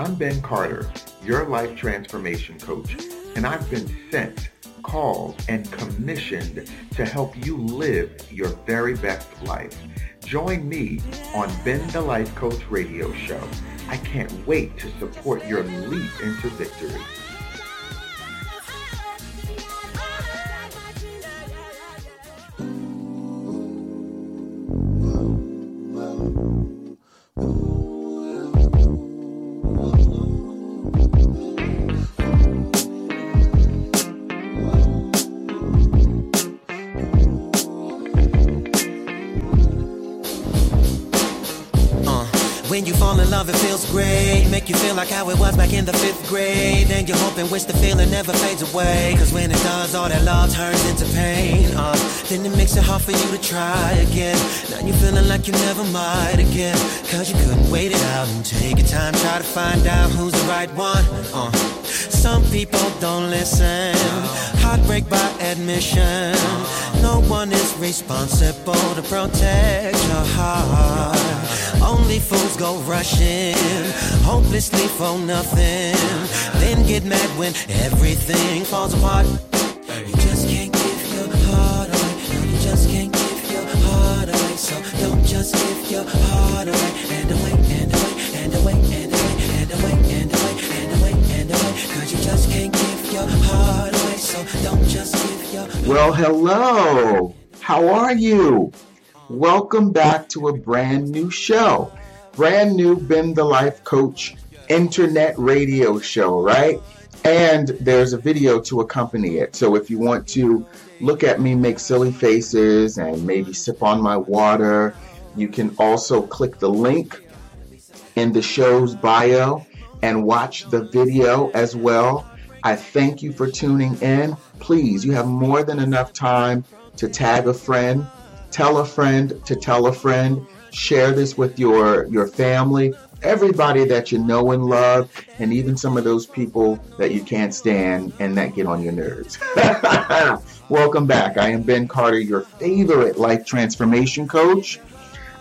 I'm Ben Carter, your life transformation coach, and I've been sent, called, and commissioned to help you live your very best life. Join me on Ben the Life Coach radio show. I can't wait to support your leap into victory. How it was back in the fifth grade. Then you hope and wish the feeling never fades away. Cause when it does, all that love turns into pain. Uh, then it makes it hard for you to try again. Now you're feeling like you never might again. Cause you couldn't wait it out and take your time. Try to find out who's the right one. Uh, some people don't listen. Heartbreak by admission. No one is responsible to protect your heart. Only fools go rushing, hopelessly for nothing. Then get mad when everything falls apart. You just can't give your heart away. You just can't give your heart away. So don't just give your heart away, and away, and away, and away, Well, hello. How are you? Welcome back to a brand new show. Brand new Ben the Life Coach internet radio show, right? And there's a video to accompany it. So if you want to look at me make silly faces and maybe sip on my water, you can also click the link in the show's bio and watch the video as well. I thank you for tuning in. Please, you have more than enough time to tag a friend, tell a friend to tell a friend, share this with your your family, everybody that you know and love, and even some of those people that you can't stand and that get on your nerves. Welcome back. I am Ben Carter, your favorite life transformation coach.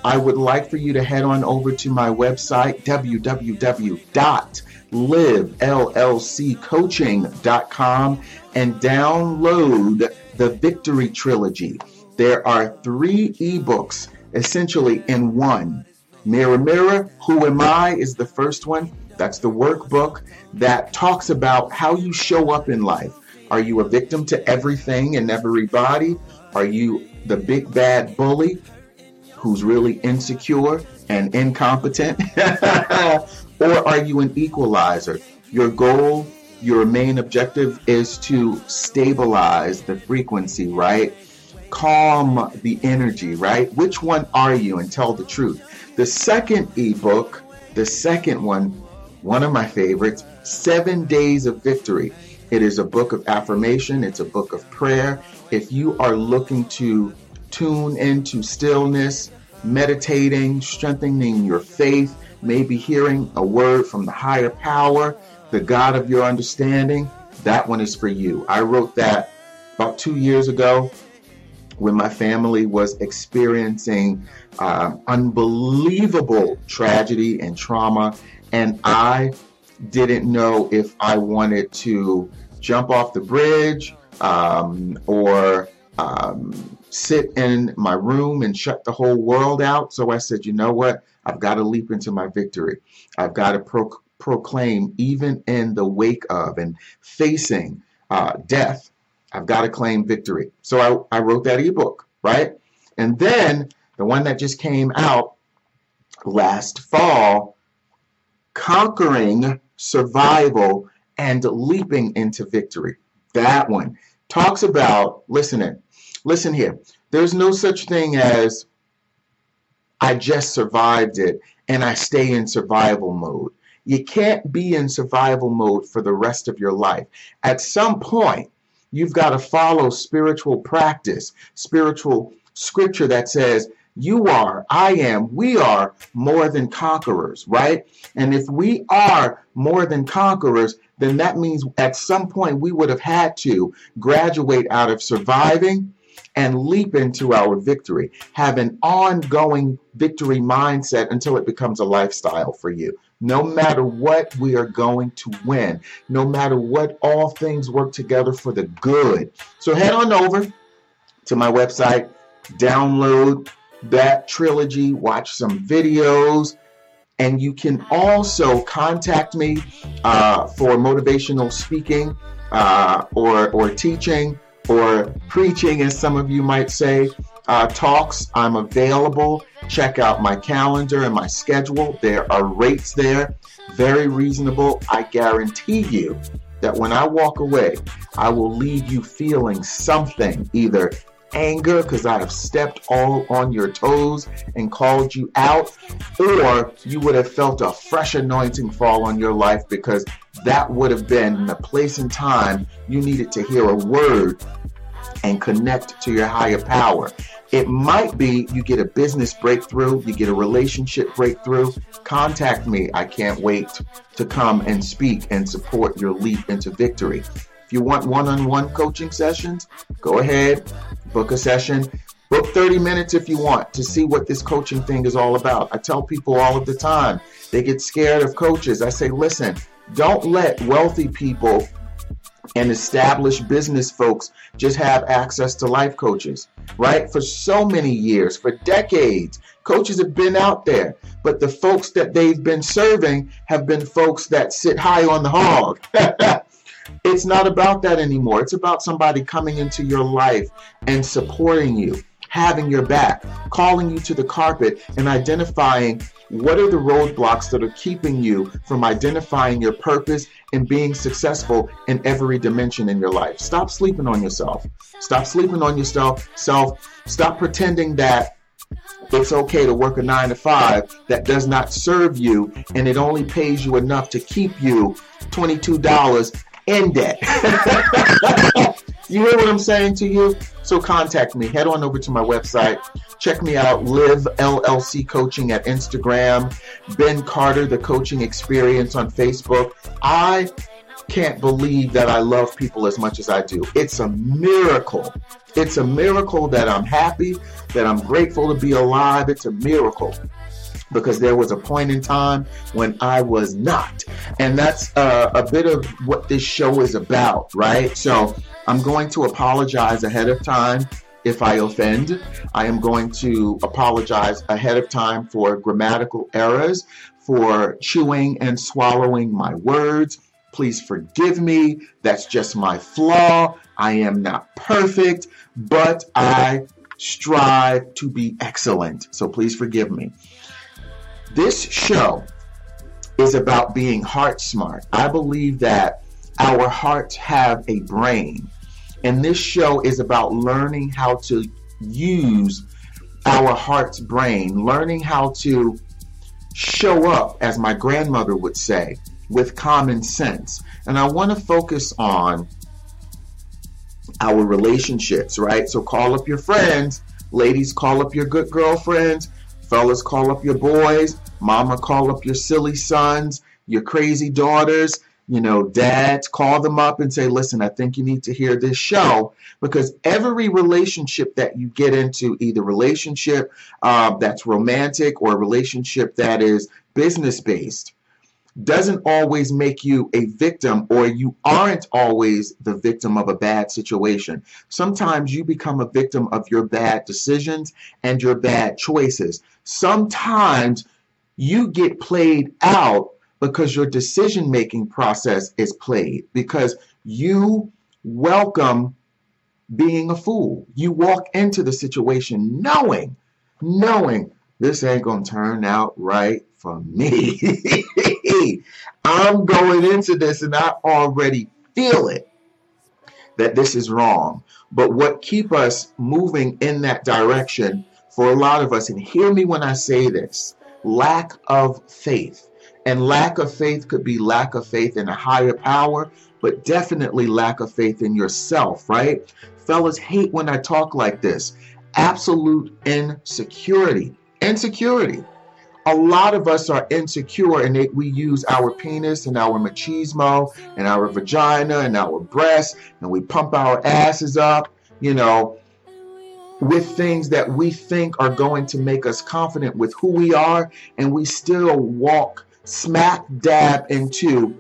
I would like for you to head on over to my website, www.livelllccoaching.com, and download the Victory Trilogy. There are three ebooks essentially in one. Mirror, Mirror, Who Am I is the first one. That's the workbook that talks about how you show up in life. Are you a victim to everything and everybody? Are you the big bad bully who's really insecure and incompetent? or are you an equalizer? Your goal, your main objective is to stabilize the frequency, right? Calm the energy, right? Which one are you and tell the truth? The second ebook, the second one, one of my favorites, Seven Days of Victory. It is a book of affirmation, it's a book of prayer. If you are looking to tune into stillness, meditating, strengthening your faith, maybe hearing a word from the higher power, the God of your understanding, that one is for you. I wrote that about two years ago when my family was experiencing uh, unbelievable tragedy and trauma, and I didn't know if I wanted to jump off the bridge um, or um, sit in my room and shut the whole world out. So I said, you know what? I've got to leap into my victory. I've got to pro- proclaim, even in the wake of and facing uh, death, I've got to claim victory. So I, I wrote that ebook, right? And then the one that just came out last fall, Conquering Survival and Leaping into Victory. That one talks about, listening, listen here, there's no such thing as I just survived it and I stay in survival mode. You can't be in survival mode for the rest of your life. At some point, you've got to follow spiritual practice, spiritual scripture that says, you are, I am, we are more than conquerors, right? And if we are more than conquerors, then that means at some point we would have had to graduate out of surviving and leap into our victory. Have an ongoing victory mindset until it becomes a lifestyle for you. No matter what, we are going to win. No matter what, all things work together for the good. So head on over to my website, download that trilogy, watch some videos, and you can also contact me uh, for motivational speaking uh, or, or teaching or preaching, as some of you might say. Uh, talks, I'm available. Check out my calendar and my schedule. There are rates there, very reasonable. I guarantee you that when I walk away, I will leave you feeling something either anger because I have stepped all on your toes and called you out, or you would have felt a fresh anointing fall on your life because that would have been the place and time you needed to hear a word and connect to your higher power. It might be you get a business breakthrough, you get a relationship breakthrough. Contact me. I can't wait to come and speak and support your leap into victory. If you want one on one coaching sessions, go ahead, book a session. Book 30 minutes if you want to see what this coaching thing is all about. I tell people all of the time, they get scared of coaches. I say, listen, don't let wealthy people and established business folks just have access to life coaches, right? For so many years, for decades, coaches have been out there, but the folks that they've been serving have been folks that sit high on the hog. it's not about that anymore. It's about somebody coming into your life and supporting you, having your back, calling you to the carpet, and identifying what are the roadblocks that are keeping you from identifying your purpose and being successful in every dimension in your life? Stop sleeping on yourself. Stop sleeping on yourself. Self. Stop pretending that it's okay to work a nine to five that does not serve you and it only pays you enough to keep you $22 in debt. you hear what I'm saying to you? So contact me. Head on over to my website. Check me out. Live LLC Coaching at Instagram. Ben Carter, the Coaching Experience on Facebook. I can't believe that I love people as much as I do. It's a miracle. It's a miracle that I'm happy, that I'm grateful to be alive. It's a miracle because there was a point in time when I was not. And that's uh, a bit of what this show is about, right? So I'm going to apologize ahead of time if I offend. I am going to apologize ahead of time for grammatical errors, for chewing and swallowing my words. Please forgive me. That's just my flaw. I am not perfect, but I strive to be excellent. So please forgive me. This show is about being heart smart. I believe that our hearts have a brain. And this show is about learning how to use our heart's brain, learning how to show up, as my grandmother would say, with common sense. And I want to focus on our relationships, right? So call up your friends. Ladies, call up your good girlfriends. Fellas, call up your boys. Mama, call up your silly sons, your crazy daughters. You know, dads, call them up and say, listen, I think you need to hear this show because every relationship that you get into, either relationship uh, that's romantic or a relationship that is business based, doesn't always make you a victim or you aren't always the victim of a bad situation. Sometimes you become a victim of your bad decisions and your bad choices. Sometimes you get played out because your decision making process is played because you welcome being a fool. You walk into the situation knowing, knowing this ain't going to turn out right for me. I'm going into this and I already feel it that this is wrong. But what keep us moving in that direction for a lot of us, and hear me when I say this, lack of faith. And lack of faith could be lack of faith in a higher power, but definitely lack of faith in yourself, right? Fellas hate when I talk like this. Absolute insecurity. Insecurity a lot of us are insecure and we use our penis and our machismo and our vagina and our breasts and we pump our asses up, you know, with things that we think are going to make us confident with who we are and we still walk smack dab into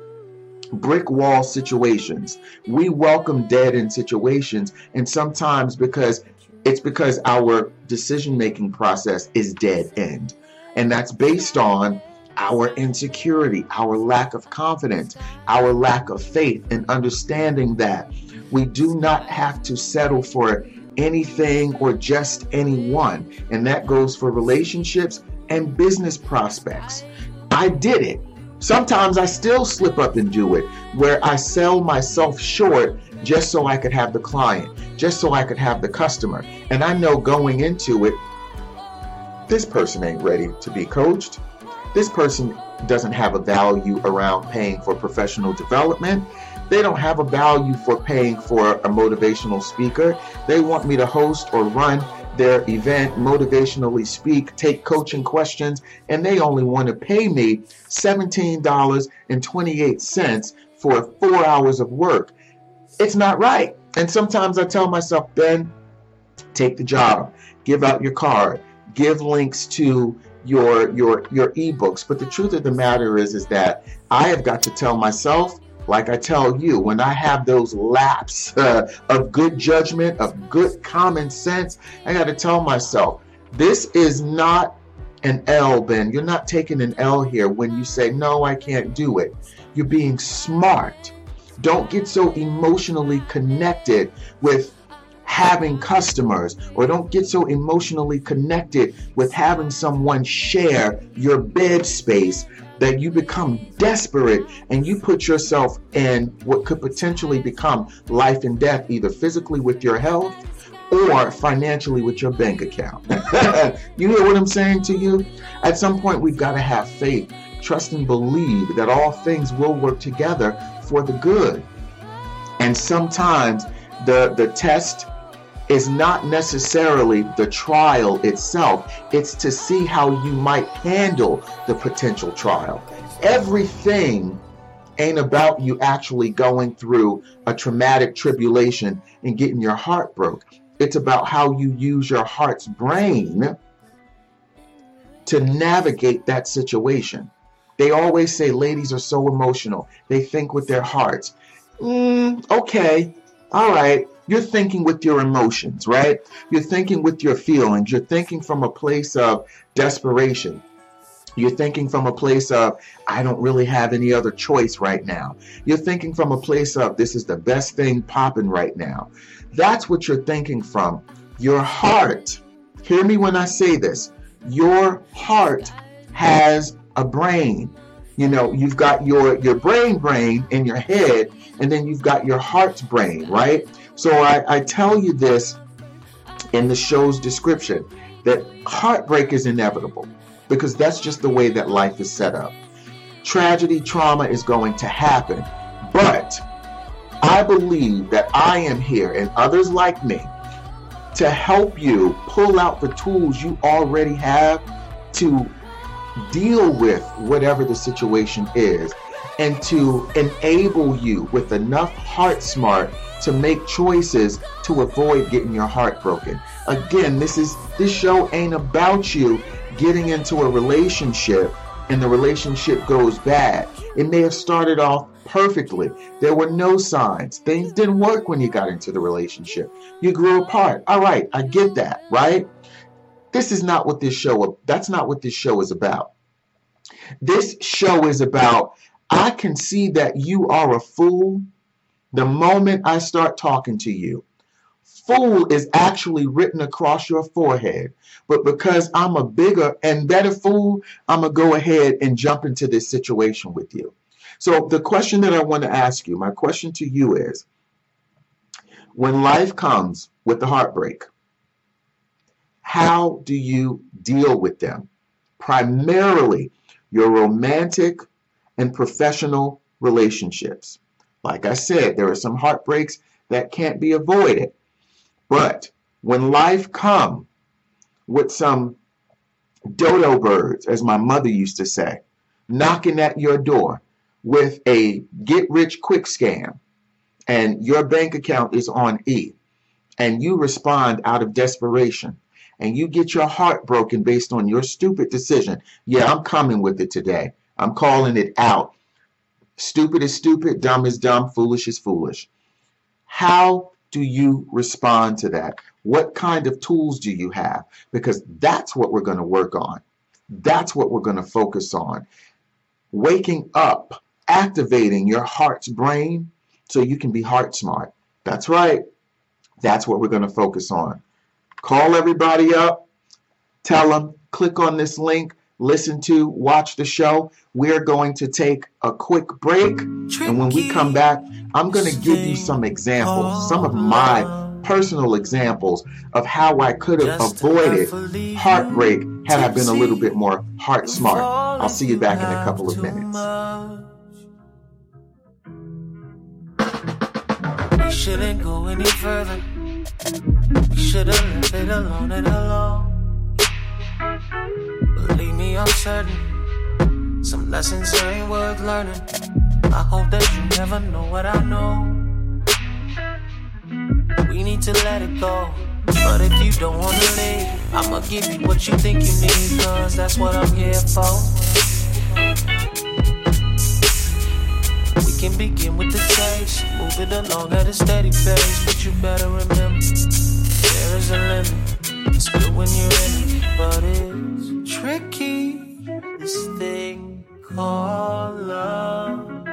brick wall situations. We welcome dead end situations, and sometimes because it's because our decision making process is dead end. And that's based on our insecurity, our lack of confidence, our lack of faith, and understanding that we do not have to settle for anything or just anyone. And that goes for relationships and business prospects. I did it. Sometimes I still slip up and do it where I sell myself short just so I could have the client, just so I could have the customer. And I know going into it, this person ain't ready to be coached. This person doesn't have a value around paying for professional development. They don't have a value for paying for a motivational speaker. They want me to host or run their event, motivationally speak, take coaching questions, and they only want to pay me $17.28 for four hours of work. It's not right. And sometimes I tell myself, Ben, take the job, give out your card, give links to your your your ebooks. But the truth of the matter is is that I have got to tell myself like I tell you, when I have those laps uh, of good judgment, of good common sense, I got to tell myself, this is not an L, Ben. You're not taking an L here when you say, no, I can't do it. You're being smart. Don't get so emotionally connected with having customers or don't get so emotionally connected with having someone share your bed space that you become desperate and you put yourself in what could potentially become life and death, either physically with your health or financially with your bank account. you hear what I'm saying to you? At some point, we've got to have faith, trust, and believe that all things will work together for the good. And sometimes the, the test is not necessarily the trial itself, it's to see how you might handle the potential trial. Everything ain't about you actually going through a traumatic tribulation and getting your heart broke. It's about how you use your heart's brain to navigate that situation. They always say ladies are so emotional. They think with their hearts. Mm, okay, all right. You're thinking with your emotions, right? You're thinking with your feelings. You're thinking from a place of desperation. You're thinking from a place of, I don't really have any other choice right now. You're thinking from a place of, this is the best thing popping right now. That's what you're thinking from. Your heart, hear me when I say this, your heart has a brain. You know, you've got your, your brain brain in your head, and then you've got your heart's brain, right? So I, I tell you this in the show's description that heartbreak is inevitable because that's just the way that life is set up. Tragedy, trauma is going to happen. But I believe that I am here and others like me to help you pull out the tools you already have to deal with whatever the situation is and to enable you with enough heart smart to make choices to avoid getting your heart broken. Again, this is this show ain't about you getting into a relationship and the relationship goes bad. It may have started off perfectly. There were no signs. Things didn't work when you got into the relationship. You grew apart. All right, I get that, right? This is not what this show that's not what this show is about. This show is about I can see that you are a fool the moment I start talking to you. Fool is actually written across your forehead. But because I'm a bigger and better fool, I'm going to go ahead and jump into this situation with you. So, the question that I want to ask you, my question to you is when life comes with the heartbreak, how do you deal with them? Primarily, your romantic and professional relationships. Like I said, there are some heartbreaks that can't be avoided. But when life come with some dodo birds, as my mother used to say, knocking at your door with a get rich quick scam, and your bank account is on E, and you respond out of desperation, and you get your heart broken based on your stupid decision. Yeah, I'm coming with it today. I'm calling it out. Stupid is stupid, dumb is dumb, foolish is foolish. How do you respond to that? What kind of tools do you have? Because that's what we're going to work on. That's what we're going to focus on. Waking up, activating your heart's brain so you can be heart smart. That's right. That's what we're going to focus on. Call everybody up, tell them, click on this link, listen to, watch the show. We're going to take a quick break. And when we come back, I'm going to give you some examples, some of my personal examples of how I could have avoided heartbreak had I been a little bit more heart smart. I'll see you back in a couple of minutes. We shouldn't go any further. We should have left it alone and alone. Believe me, I'm some lessons ain't worth learning. I hope that you never know what I know. We need to let it go. But if you don't wanna leave, I'ma give you what you think you need, cause that's what I'm here for. We can begin with the taste, move it along at a steady pace, but you better remember there is a limit. It's good when you're in it, but it's tricky. This thing called love.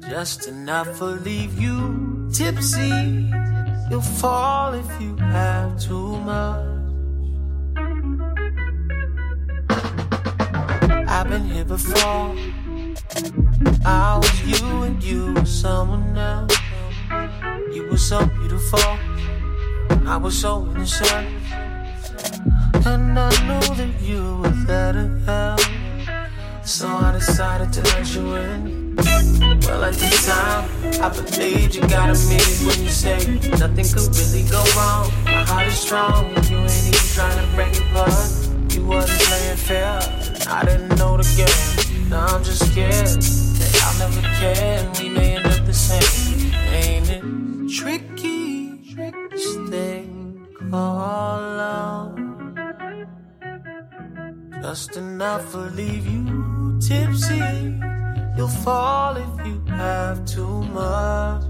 Just enough to leave you tipsy. You'll fall if you have too much. I've been here before. I was you and you were someone else. You were so beautiful. I was so innocent. And I knew that you were there to help. So I decided to let you in. Well, at the time, I believed you gotta mean it when you say nothing could really go wrong. My heart is strong, you ain't even trying to break it apart. You wasn't playing fair, I didn't know the game. Now I'm just scared that I'll never care, and we may end up the same. Ain't it tricky? This thing called love. Just enough to leave you tipsy. You'll fall if you have too much.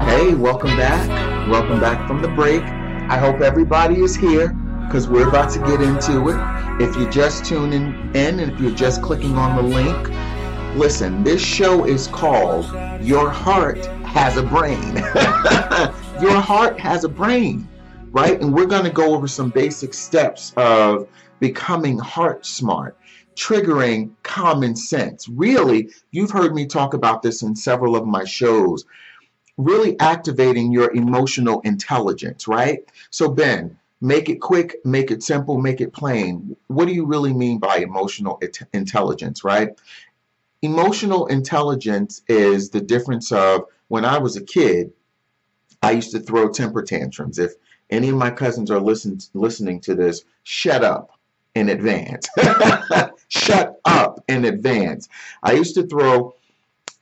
Hey, welcome back. Welcome back from the break. I hope everybody is here because we're about to get into it. If you're just tuning in and if you're just clicking on the link, listen, this show is called Your Heart Has a Brain. Your heart has a brain, right? And we're going to go over some basic steps of becoming heart smart triggering common sense. Really, you've heard me talk about this in several of my shows. Really activating your emotional intelligence, right? So, Ben, make it quick, make it simple, make it plain. What do you really mean by emotional intelligence, right? Emotional intelligence is the difference of when I was a kid, I used to throw temper tantrums. If any of my cousins are listen, listening to this, shut up in advance. Shut up in advance. I used to throw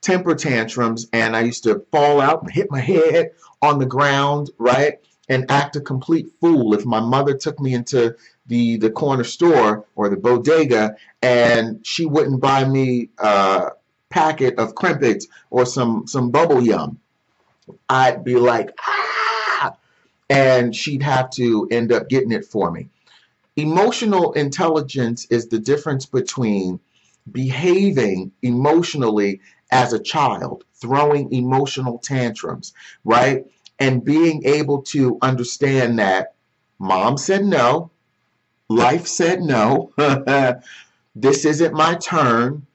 temper tantrums and I used to fall out and hit my head on the ground, right? And act a complete fool if my mother took me into the, the corner store or the bodega and she wouldn't buy me a packet of Krimpets or some, some bubble yum. I'd be like, ah! And she'd have to end up getting it for me. Emotional intelligence is the difference between behaving emotionally as a child, throwing emotional tantrums, right? And being able to understand that mom said no, life said no, this isn't my turn,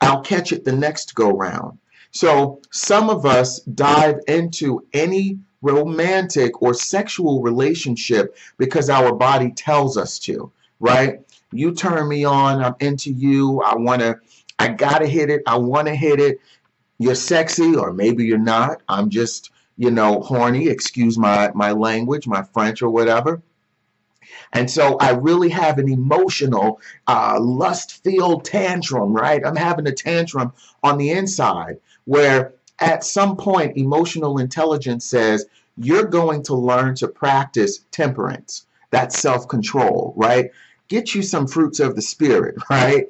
I'll catch it the next go round. So some of us dive into any romantic or sexual relationship because our body tells us to, right? You turn me on, I'm into you, I want to, I got to hit it, I want to hit it. You're sexy, or maybe you're not. I'm just, you know, horny, excuse my, my language, my French or whatever. And so I really have an emotional, uh, lust filled tantrum, right? I'm having a tantrum on the inside where at some point, emotional intelligence says you're going to learn to practice temperance, that self control, right? get you some fruits of the spirit, right?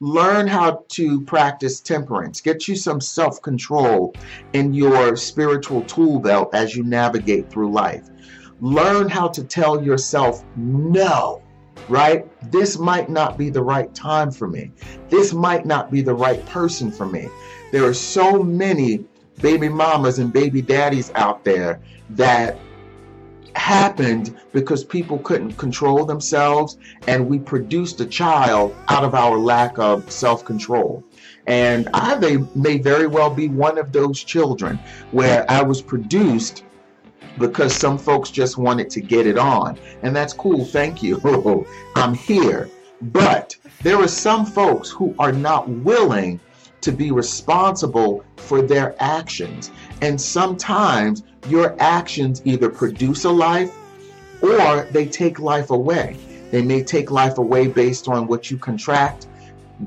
Learn how to practice temperance. Get you some self control in your spiritual tool belt as you navigate through life. Learn how to tell yourself no, right? This might not be the right time for me. This might not be the right person for me. There are so many baby mamas and baby daddies out there that happened because people couldn't control themselves and we produced a child out of our lack of self-control. And i may, may very well be one of those children where i was produced because some folks just wanted to get it on. And that's cool thank you. I'm here. But there are some folks who are not willing to be responsible for their actions. And sometimes your actions either produce a life or they take life away. They may take life away based on what you contract,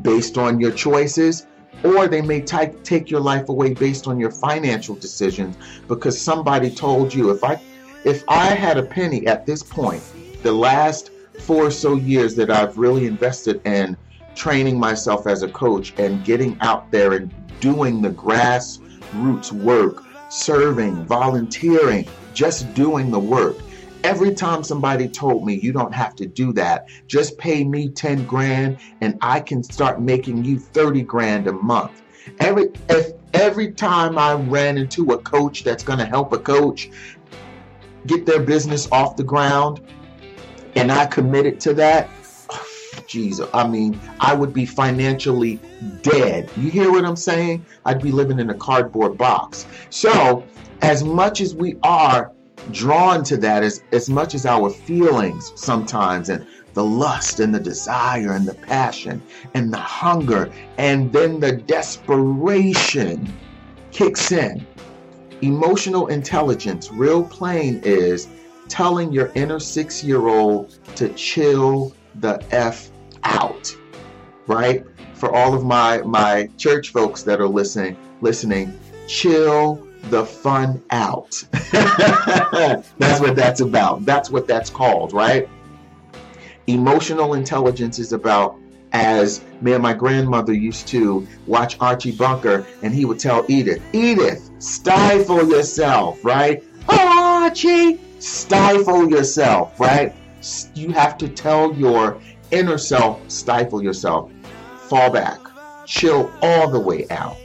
based on your choices, or they may t- take your life away based on your financial decisions because somebody told you if I if I had a penny at this point, the last four or so years that I've really invested in training myself as a coach and getting out there and doing the grassroots work, serving, volunteering, just doing the work. Every time somebody told me you don't have to do that, just pay me 10 grand and I can start making you 30 grand a month. Every if every time I ran into a coach that's going to help a coach get their business off the ground and I committed to that, Jesus. I mean, I would be financially dead. You hear what I'm saying? I'd be living in a cardboard box. So, as much as we are drawn to that, as, as much as our feelings sometimes, and the lust and the desire and the passion and the hunger, and then the desperation kicks in. Emotional intelligence, real plain, is telling your inner six year old to chill the F out, right? For all of my my church folks that are listening, listening, chill the fun out. that's what that's about. That's what that's called, right? Emotional intelligence is about as me and my grandmother used to watch Archie Bunker, and he would tell Edith, Edith, stifle yourself, right? Oh, Archie, stifle yourself, right? You have to tell your inner self, stifle yourself, fall back, chill all the way out,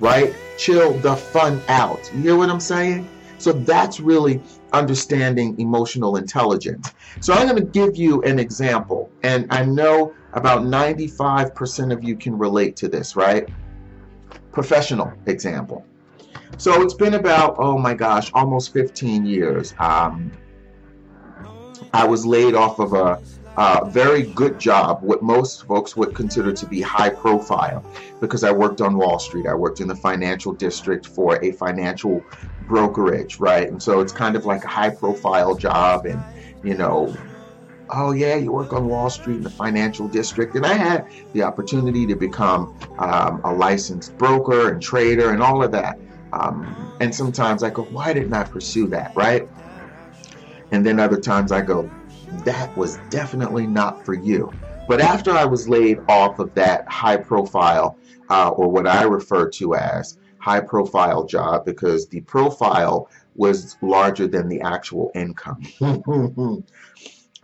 right? Chill the fun out. You hear what I'm saying? So that's really understanding emotional intelligence. So I'm going to give you an example, and I know about 95% of you can relate to this, right? Professional example. So it's been about, oh my gosh, almost 15 years. Um, I was laid off of a uh, very good job, what most folks would consider to be high profile, because I worked on Wall Street. I worked in the financial district for a financial brokerage, right? And so it's kind of like a high profile job, and you know, oh yeah, you work on Wall Street in the financial district. And I had the opportunity to become um, a licensed broker and trader and all of that. Um, and sometimes I go, why didn't I pursue that, right? And then other times I go, that was definitely not for you. But after I was laid off of that high profile, uh, or what I refer to as high profile job, because the profile was larger than the actual income.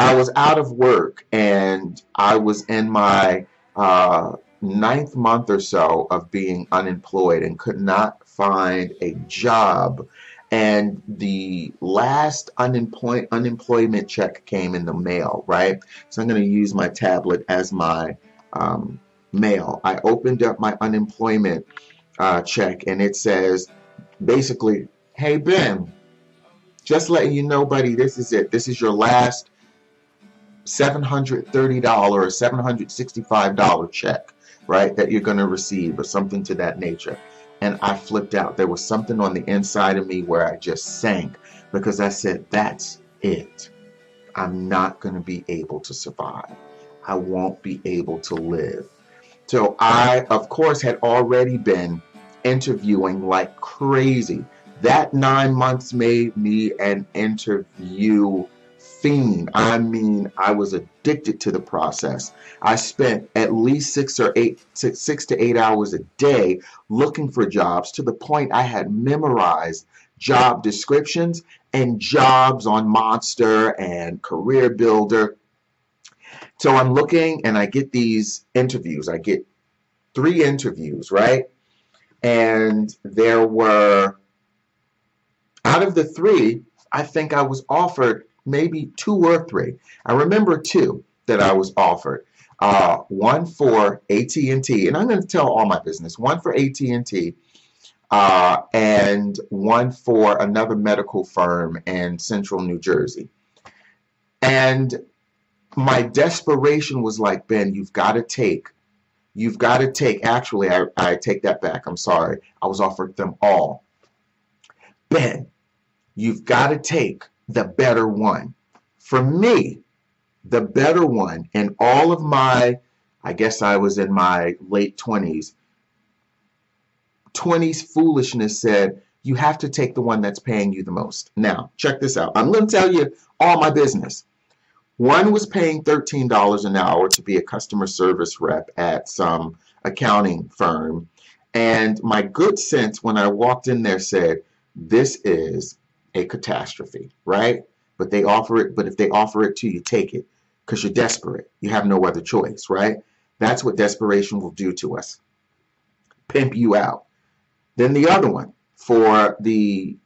I was out of work and I was in my uh, ninth month or so of being unemployed and could not find a job and the last unemploy- unemployment check came in the mail, right? So I'm going to use my tablet as my um, mail. I opened up my unemployment uh, check and it says basically, hey, Ben, just letting you know, buddy, this is it. This is your last $730 or $765 check, right, that you're going to receive or something to that nature and I flipped out. There was something on the inside of me where I just sank because I said, That's it. I'm not going to be able to survive. I won't be able to live. So I, of course, had already been interviewing like crazy. That nine months made me an interview fiend. I mean, I was addicted to the process. I spent at least six or eight, six, six to eight hours a day looking for jobs to the point I had memorized job descriptions and jobs on Monster and Career Builder. So I'm looking and I get these interviews. I get three interviews, right? And there were, out of the three, I think I was offered maybe two or three. I remember two that I was offered. Uh, one for AT&T, and I'm going to tell all my business. One for AT&T, uh, and one for another medical firm in central New Jersey. And my desperation was like, Ben, you've got to take, you've got to take, actually, I, I take that back. I'm sorry. I was offered them all. Ben, you've got to take the better one. For me, the better one in all of my, I guess I was in my late 20s, 20s foolishness said, you have to take the one that's paying you the most. Now, check this out. I'm going to tell you all my business. One was paying $13 an hour to be a customer service rep at some accounting firm. And my good sense when I walked in there said, this is a catastrophe, right? But they offer it, but if they offer it to you, take it because you're desperate. You have no other choice, right? That's what desperation will do to us. Pimp you out. Then the other one for the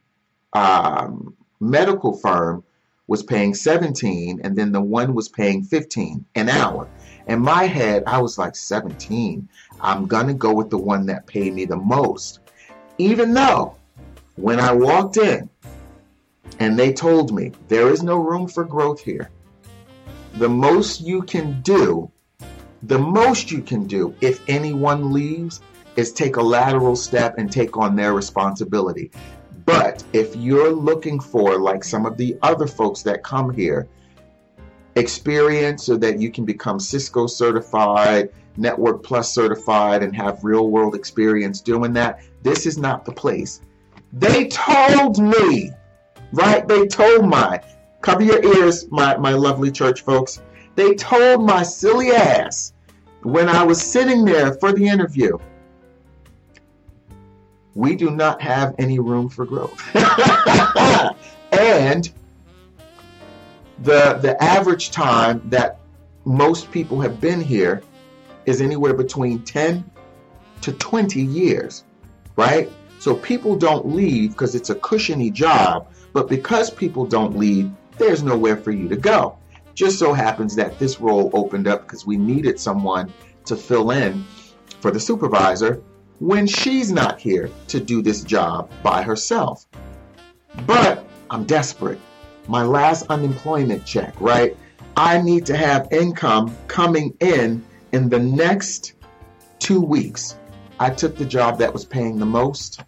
um, medical firm was paying 17 and then the one was paying 15 an hour. In my head, I was like 17. I'm going to go with the one that paid me the most. Even though when I walked in, and they told me there is no room for growth here. The most you can do, the most you can do if anyone leaves is take a lateral step and take on their responsibility. But if you're looking for, like some of the other folks that come here, experience so that you can become Cisco certified, Network Plus certified, and have real world experience doing that, this is not the place. They told me right? They told my, cover your ears, my, my lovely church folks. They told my silly ass when I was sitting there for the interview, we do not have any room for growth. and the the average time that most people have been here is anywhere between 10 to 20 years, right? So people don't leave because it's a cushiony job but because people don't leave, there's nowhere for you to go. Just so happens that this role opened up because we needed someone to fill in for the supervisor when she's not here to do this job by herself. But I'm desperate. My last unemployment check, right? I need to have income coming in in the next two weeks. I took the job that was paying the most,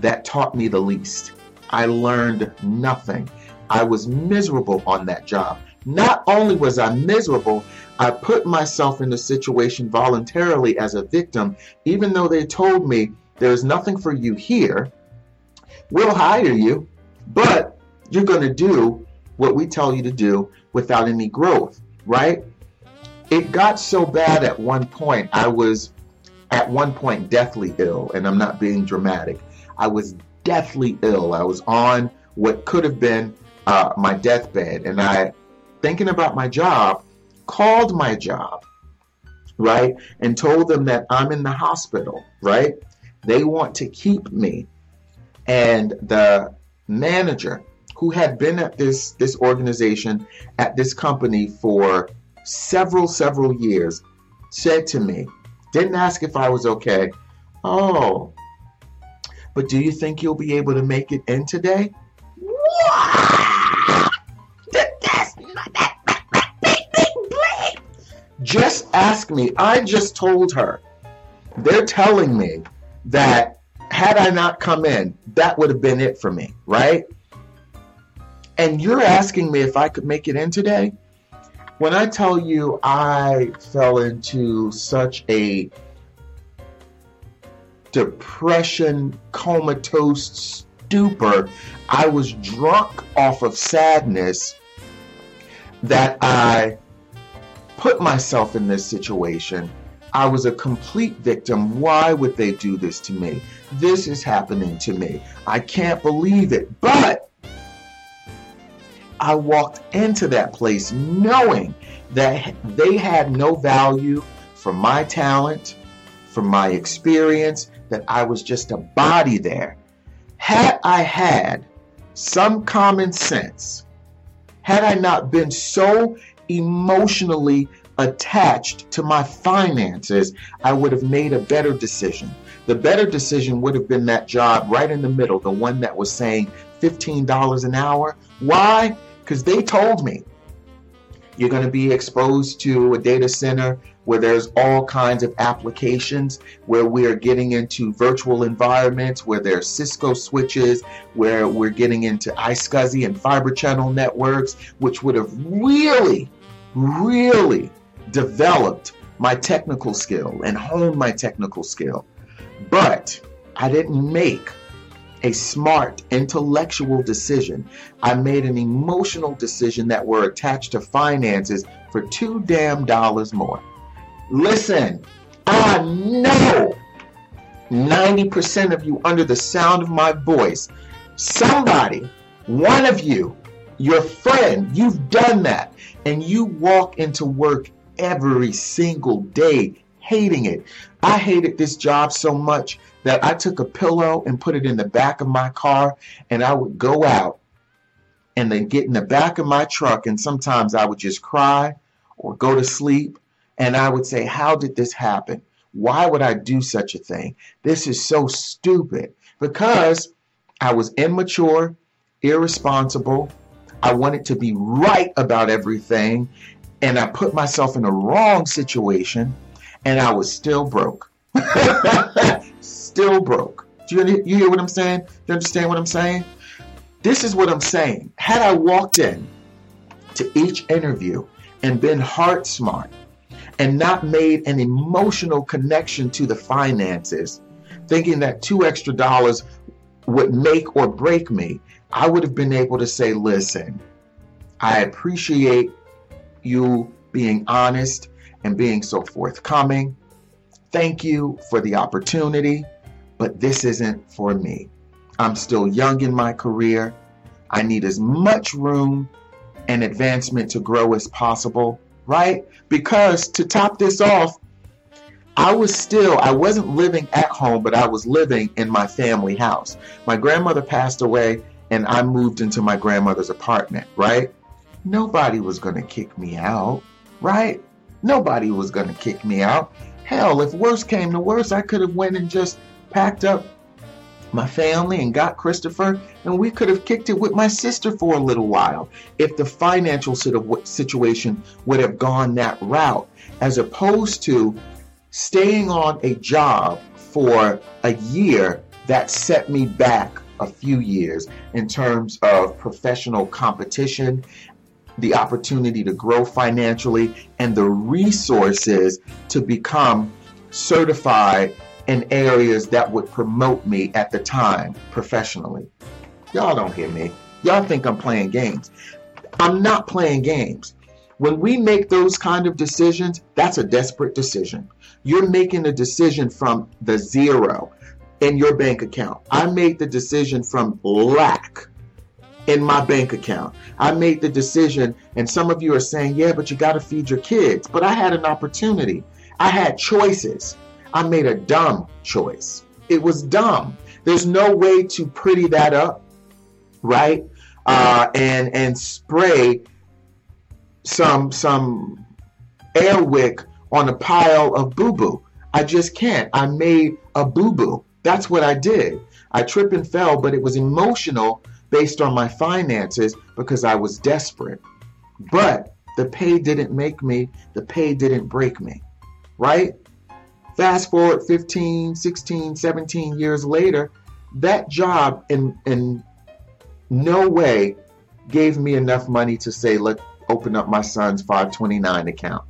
that taught me the least. I learned nothing. I was miserable on that job. Not only was I miserable, I put myself in the situation voluntarily as a victim, even though they told me there's nothing for you here. We'll hire you, but you're going to do what we tell you to do without any growth, right? It got so bad at one point, I was at one point deathly ill, and I'm not being dramatic. I was deathly ill. I was on what could have been uh, my deathbed, and I, thinking about my job, called my job, right, and told them that I'm in the hospital, right. They want to keep me, and the manager who had been at this this organization at this company for several several years said to me, didn't ask if I was okay. Oh, but do you think you'll be able to make it in today? Just ask me. I just told her. They're telling me that had I not come in, that would have been it for me, right? And you're asking me if I could make it in today? When I tell you I fell into such a depression, comatose stupor. I was drunk off of sadness that I put myself in this situation. I was a complete victim. Why would they do this to me? This is happening to me. I can't believe it. But I walked into that place knowing that they had no value for my talent, for my experience, that I was just a body there. Had I had some common sense, had I not been so emotionally attached to my finances, I would have made a better decision. The better decision would have been that job right in the middle, the one that was saying $15 an hour. Why? Because they told me you're going to be exposed to a data center where there's all kinds of applications, where we're getting into virtual environments, where there's Cisco switches, where we're getting into iSCSI and fiber channel networks, which would have really, really developed my technical skill and honed my technical skill. But I didn't make a smart intellectual decision. I made an emotional decision that were attached to finances for two damn dollars more. Listen, I know 90% of you under the sound of my voice, somebody, one of you, your friend, you've done that. And you walk into work every single day hating it. I hated this job so much that I took a pillow and put it in the back of my car and I would go out and then get in the back of my truck and sometimes I would just cry or go to sleep and I would say, How did this happen? Why would I do such a thing? This is so stupid. Because I was immature, irresponsible. I wanted to be right about everything. And I put myself in a wrong situation and I was still broke. still broke. Do you, you hear what I'm saying? Do you understand what I'm saying? This is what I'm saying. Had I walked in to each interview and been heart smart and not made an emotional connection to the finances, thinking that two extra dollars would make or break me, I would have been able to say, listen, I appreciate you being honest and being so forthcoming. Thank you for the opportunity, but this isn't for me. I'm still young in my career. I need as much room and advancement to grow as possible, right? Because to top this off, I was still, I wasn't living at home, but I was living in my family house. My grandmother passed away and I moved into my grandmother's apartment, right? Nobody was going to kick me out, right? Nobody was going to kick me out. Hell, if worse came to worse, I could have went and just packed up my family and got Christopher, and we could have kicked it with my sister for a little while if the financial situation would have gone that route, as opposed to staying on a job for a year that set me back a few years in terms of professional competition the opportunity to grow financially and the resources to become certified in areas that would promote me at the time professionally. Y'all don't hear me. Y'all think I'm playing games. I'm not playing games. When we make those kind of decisions, that's a desperate decision. You're making a decision from the zero in your bank account. I made the decision from lack in my bank account. I made the decision, and some of you are saying, yeah, but you got to feed your kids. But I had an opportunity. I had choices. I made a dumb choice. It was dumb. There's no way to pretty that up, right? Uh, and and spray some some air wick on a pile of boo boo. I just can't. I made a boo boo. That's what I did. I tripped and fell, but it was emotional based on my finances because I was desperate. But the pay didn't make me, the pay didn't break me, right? Fast forward 15, 16, 17 years later, that job in, in no way gave me enough money to say, let open up my son's 529 account.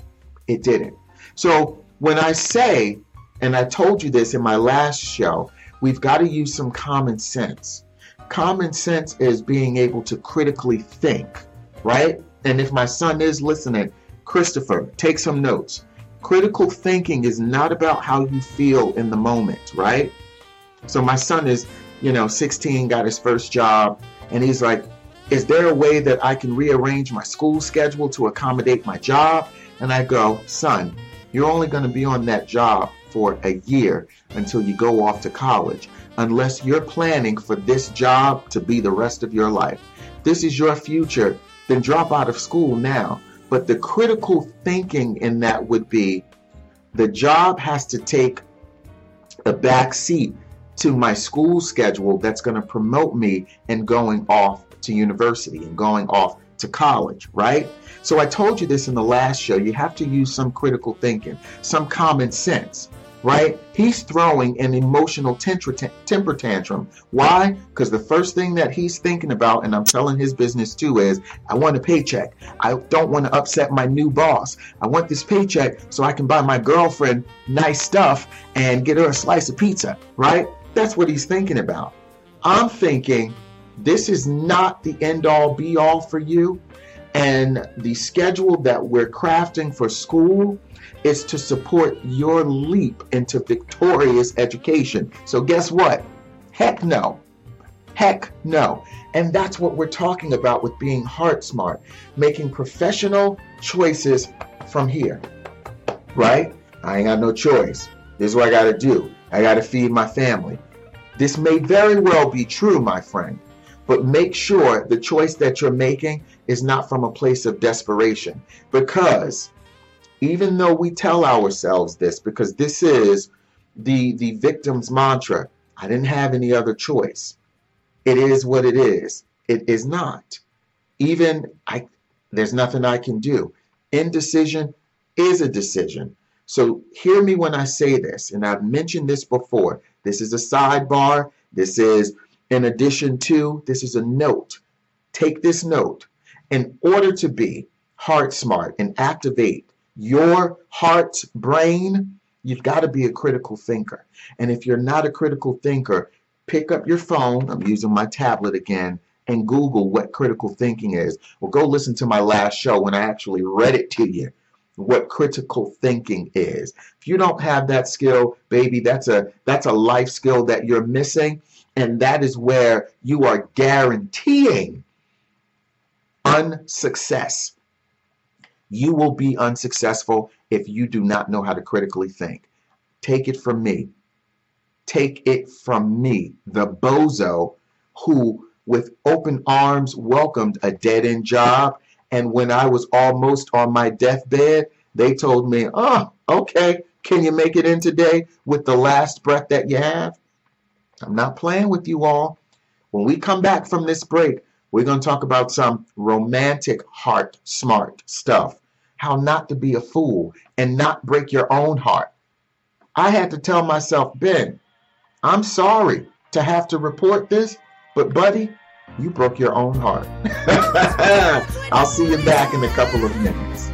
It didn't. So when I say, and I told you this in my last show, we've got to use some common sense. Common sense is being able to critically think, right? And if my son is listening, Christopher, take some notes. Critical thinking is not about how you feel in the moment, right? So my son is, you know, 16, got his first job, and he's like, is there a way that I can rearrange my school schedule to accommodate my job? And I go, son, you're only going to be on that job for a year until you go off to college, unless you're planning for this job to be the rest of your life. This is your future. Then drop out of school now. But the critical thinking in that would be the job has to take a back seat to my school schedule that's going to promote me and going off to university and going off to college, right? So I told you this in the last show. You have to use some critical thinking, some common sense, right? He's throwing an emotional temper tantrum. Why? Because the first thing that he's thinking about, and I'm telling his business too, is I want a paycheck. I don't want to upset my new boss. I want this paycheck so I can buy my girlfriend nice stuff and get her a slice of pizza, right? That's what he's thinking about. I'm thinking this is not the end all be all for you. And the schedule that we're crafting for school is to support your leap into victorious education. So, guess what? Heck no. Heck no. And that's what we're talking about with being heart smart, making professional choices from here. Right? I ain't got no choice. This is what I got to do. I got to feed my family. This may very well be true, my friend, but make sure the choice that you're making is not from a place of desperation. Because even though we tell ourselves this, because this is the, the victim's mantra, I didn't have any other choice. It is what it is. It is not. Even I, there's nothing I can do. Indecision is a decision. So hear me when I say this, and I've mentioned this before. This is a sidebar. This is in addition to, this is a note. Take this note. In order to be heart smart and activate your heart's brain, you've got to be a critical thinker. And if you're not a critical thinker, pick up your phone. I'm using my tablet again and Google what critical thinking is. Or go listen to my last show when I actually read it to you what critical thinking is. If you don't have that skill, baby, that's a that's a life skill that you're missing and that is where you are guaranteeing unsuccess. You will be unsuccessful if you do not know how to critically think. Take it from me. Take it from me, the bozo who, with open arms, welcomed a dead end job. And when I was almost on my deathbed, they told me, oh, okay, can you make it in today with the last breath that you have? I'm not playing with you all. When we come back from this break, we're going to talk about some romantic heart smart stuff. How not to be a fool and not break your own heart. I had to tell myself, Ben, I'm sorry to have to report this, but buddy, you broke your own heart. I'll see you back in a couple of minutes.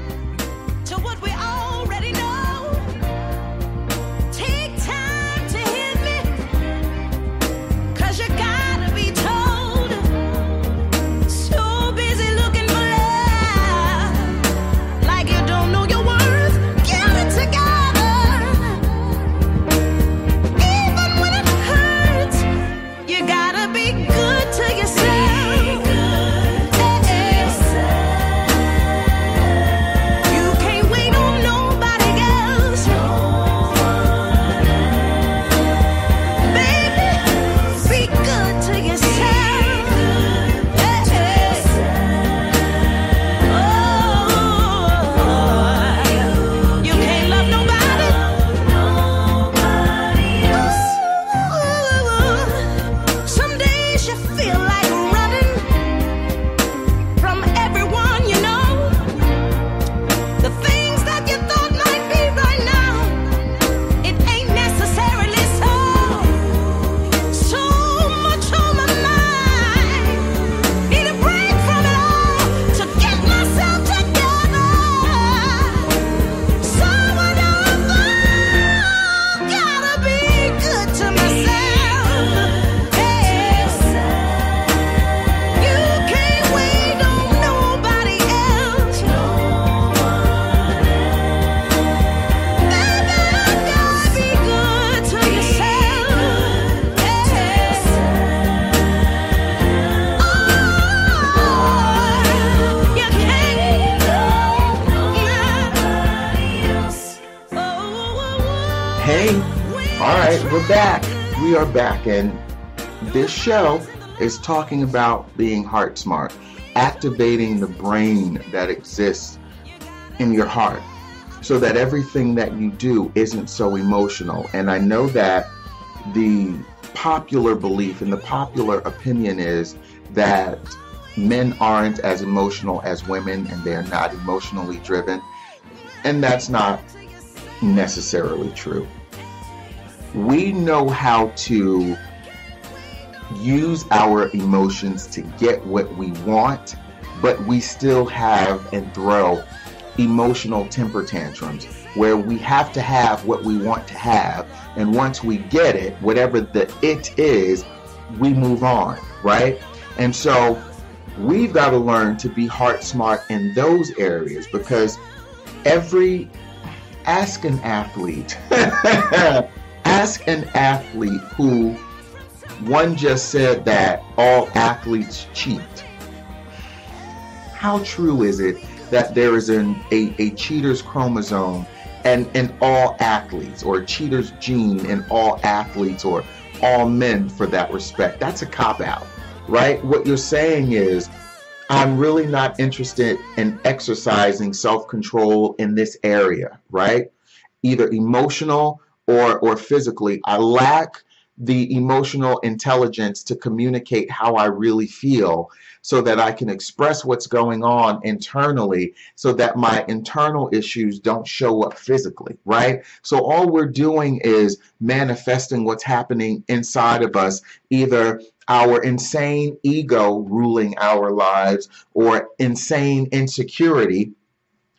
Back. We are back, and this show is talking about being heart smart, activating the brain that exists in your heart so that everything that you do isn't so emotional. And I know that the popular belief and the popular opinion is that men aren't as emotional as women and they're not emotionally driven. And that's not necessarily true. We know how to use our emotions to get what we want, but we still have and throw emotional temper tantrums where we have to have what we want to have. And once we get it, whatever the it is, we move on, right? And so we've got to learn to be heart smart in those areas because every ask an athlete ask an athlete who one just said that all athletes cheat how true is it that there is an, a, a cheater's chromosome and in all athletes or a cheater's gene in all athletes or all men for that respect that's a cop out right? What you're saying is, I'm really not interested in exercising self control in this area, right? Either emotional or, or physically. I lack the emotional intelligence to communicate how I really feel so that I can express what's going on internally so that my internal issues don't show up physically, right? So all we're doing is manifesting what's happening inside of us, either our insane ego ruling our lives or insane insecurity,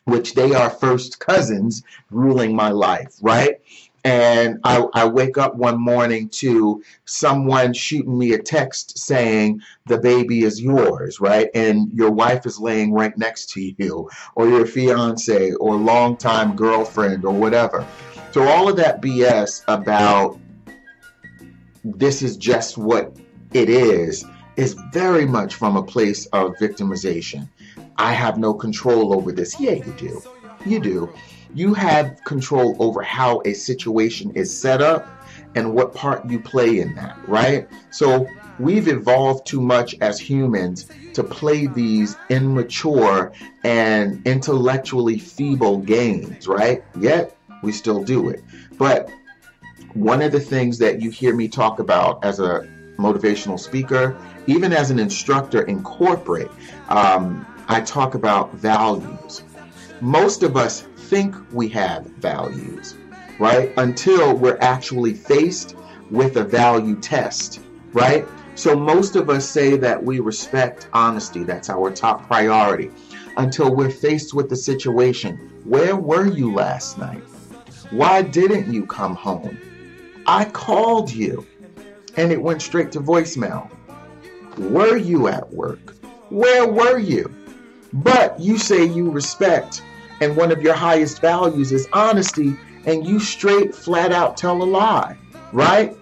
which they are first cousins ruling my life, right? And I, I, wake up one morning to someone shooting me a text saying the baby is yours, right? And your wife is laying right next to you, or your fiance, or longtime girlfriend, or whatever. So all of that BS about this is just what it is is very much from a place of victimization. I have no control over this. Yeah, you do. You do. You have control over how a situation is set up and what part you play in that, right? So we've evolved too much as humans to play these immature and intellectually feeble games, right? Yet we still do it. But one of the things that you hear me talk about as a motivational speaker, even as an instructor in corporate, um, I talk about values. Most of us think we have values, right? Until we're actually faced with a value test, right? So most of us say that we respect honesty, that's our top priority, until we're faced with the situation. Where were you last night? Why didn't you come home? I called you and it went straight to voicemail. Were you at work? Where were you? But you say you respect, and one of your highest values is honesty, and you straight flat out tell a lie, right?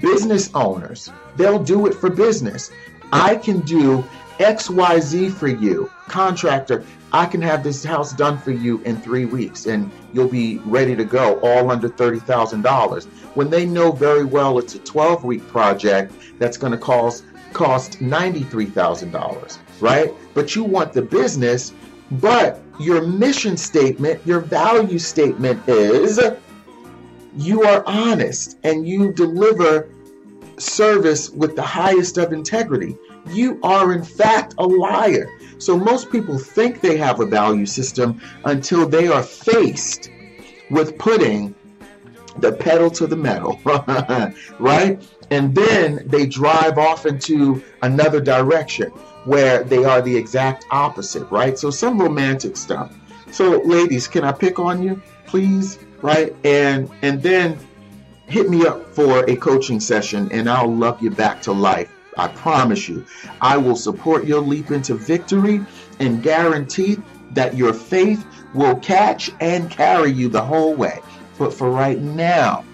Business owners, they'll do it for business. I can do XYZ for you. Contractor, I can have this house done for you in three weeks and you'll be ready to go, all under $30,000. When they know very well it's a 12 week project that's going to cost, cost $93,000, right? But you want the business, but your mission statement, your value statement is you are honest and you deliver service with the highest of integrity. You are, in fact, a liar. So most people think they have a value system until they are faced with putting the pedal to the metal, right? And then they drive off into another direction where they are the exact opposite, right? So some romantic stuff. So ladies, can I pick on you, please? Right? And and then hit me up for a coaching session and I'll love you back to life. I promise you. I will support your leap into victory and guarantee that your faith will catch and carry you the whole way. But for right now,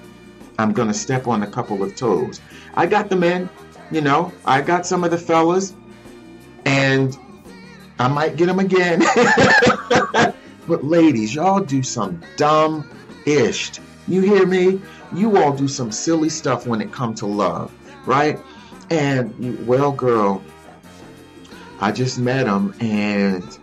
I'm going to step on a couple of toes. I got the men, you know, I got some of the fellas, and I might get them again. but ladies, y'all do some dumb ish You hear me? You all do some silly stuff when it comes to love, right? And well, girl, I just met him and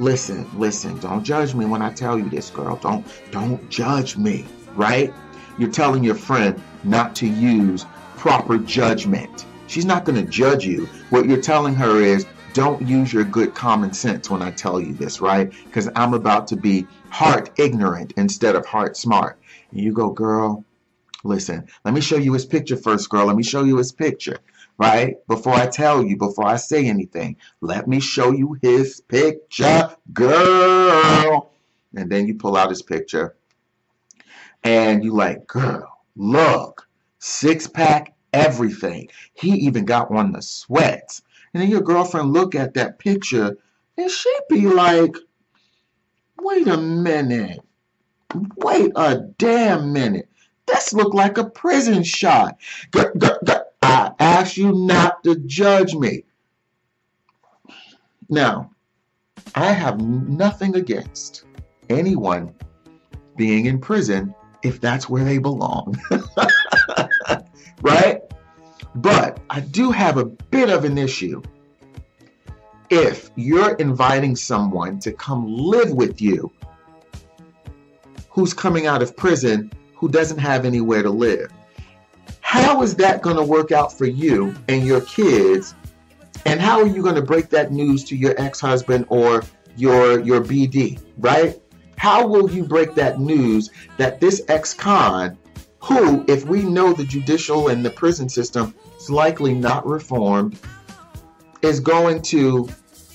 listen, listen, don't judge me when I tell you this, girl. Don't don't judge me, right? You're telling your friend not to use proper judgment. She's not going to judge you. What you're telling her is don't use your good common sense when I tell you this, right? Because I'm about to be heart ignorant instead of heart smart. And you go, girl, listen, let me show you his picture first, girl. Let me show you his picture, right? Before I tell you, before I say anything, let me show you his picture, girl. And then you pull out his picture and you like, girl, look, six pack, everything. He even got on the sweats. And then your girlfriend look at that picture and she be like, wait a minute. Wait a damn minute. This look like a prison shot. I ask you not to judge me. Now, I have nothing against anyone being in prison if that's where they belong. right? But I do have a bit of an issue if you're inviting someone to come live with you who's coming out of prison who doesn't have anywhere to live. How is that going to work out for you and your kids? And how are you going to break that news to your ex-husband or your your BD, right? How will you break that news that this ex-con who, if we know the judicial and the prison system is likely not reformed, is going to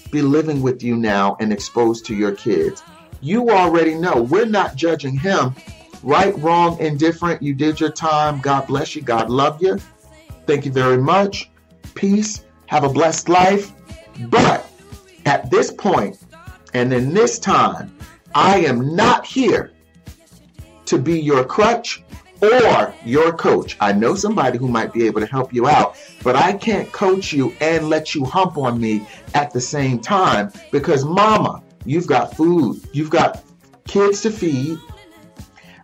be living with you now and exposed to your kids. You already know we're not judging him. Right, wrong, indifferent. You did your time. God bless you. God love you. Thank you very much. Peace. Have a blessed life. But at this point and in this time, I am not here to be your crutch or your coach. I know somebody who might be able to help you out, but I can't coach you and let you hump on me at the same time because, mama, you've got food, you've got kids to feed,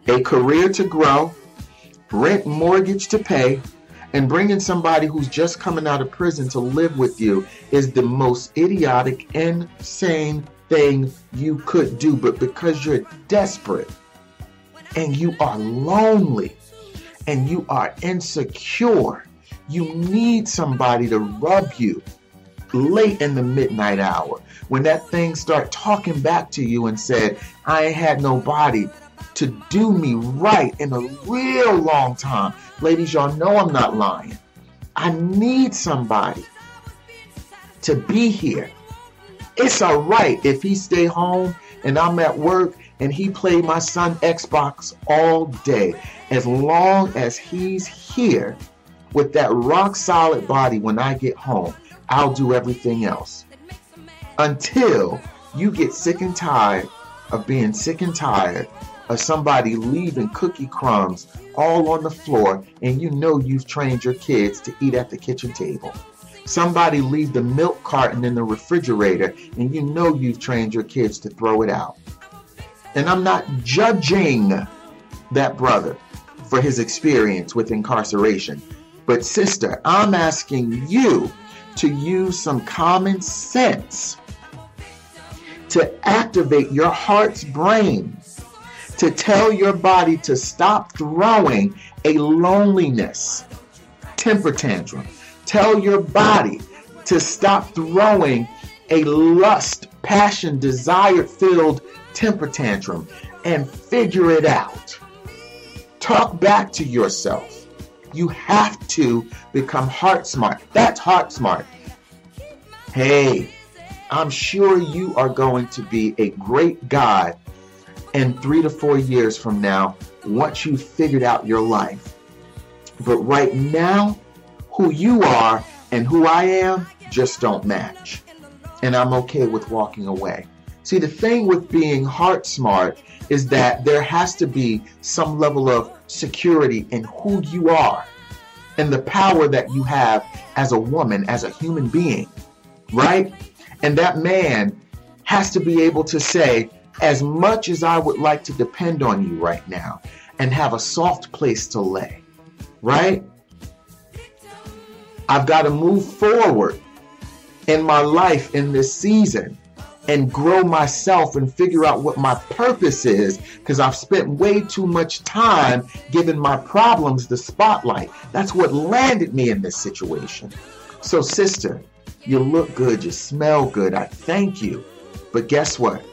a career to grow, rent, mortgage to pay, and bringing somebody who's just coming out of prison to live with you is the most idiotic, insane thing you could do. But because you're desperate, and you are lonely and you are insecure, you need somebody to rub you late in the midnight hour when that thing start talking back to you and said, I ain't had nobody to do me right in a real long time. Ladies, y'all know I'm not lying. I need somebody to be here. It's all right if he stay home and I'm at work and he played my son Xbox all day. As long as he's here with that rock solid body when I get home, I'll do everything else. Until you get sick and tired of being sick and tired of somebody leaving cookie crumbs all on the floor and you know you've trained your kids to eat at the kitchen table. Somebody leave the milk carton in the refrigerator and you know you've trained your kids to throw it out. And I'm not judging that brother for his experience with incarceration. But, sister, I'm asking you to use some common sense to activate your heart's brain, to tell your body to stop throwing a loneliness temper tantrum. Tell your body to stop throwing a lust, passion, desire filled temper tantrum and figure it out. Talk back to yourself. You have to become heart smart. That's heart smart. Hey, I'm sure you are going to be a great guy in three to four years from now once you've figured out your life. But right now, who you are and who I am just don't match. And I'm okay with walking away. See, the thing with being heart smart is that there has to be some level of security in who you are and the power that you have as a woman, as a human being, right? And that man has to be able to say, as much as I would like to depend on you right now, and have a soft place to lay, right? I've got to move forward in my life in this season and grow myself and figure out what my purpose is because I've spent way too much time giving my problems the spotlight. That's what landed me in this situation. So, sister, you look good, you smell good. I thank you. But guess what?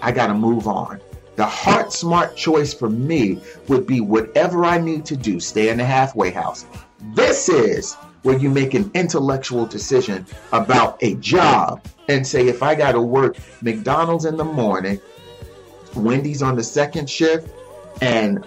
I got to move on. The heart smart choice for me would be whatever I need to do, stay in the halfway house. This is where you make an intellectual decision about a job and say, if I got to work McDonald's in the morning, Wendy's on the second shift, and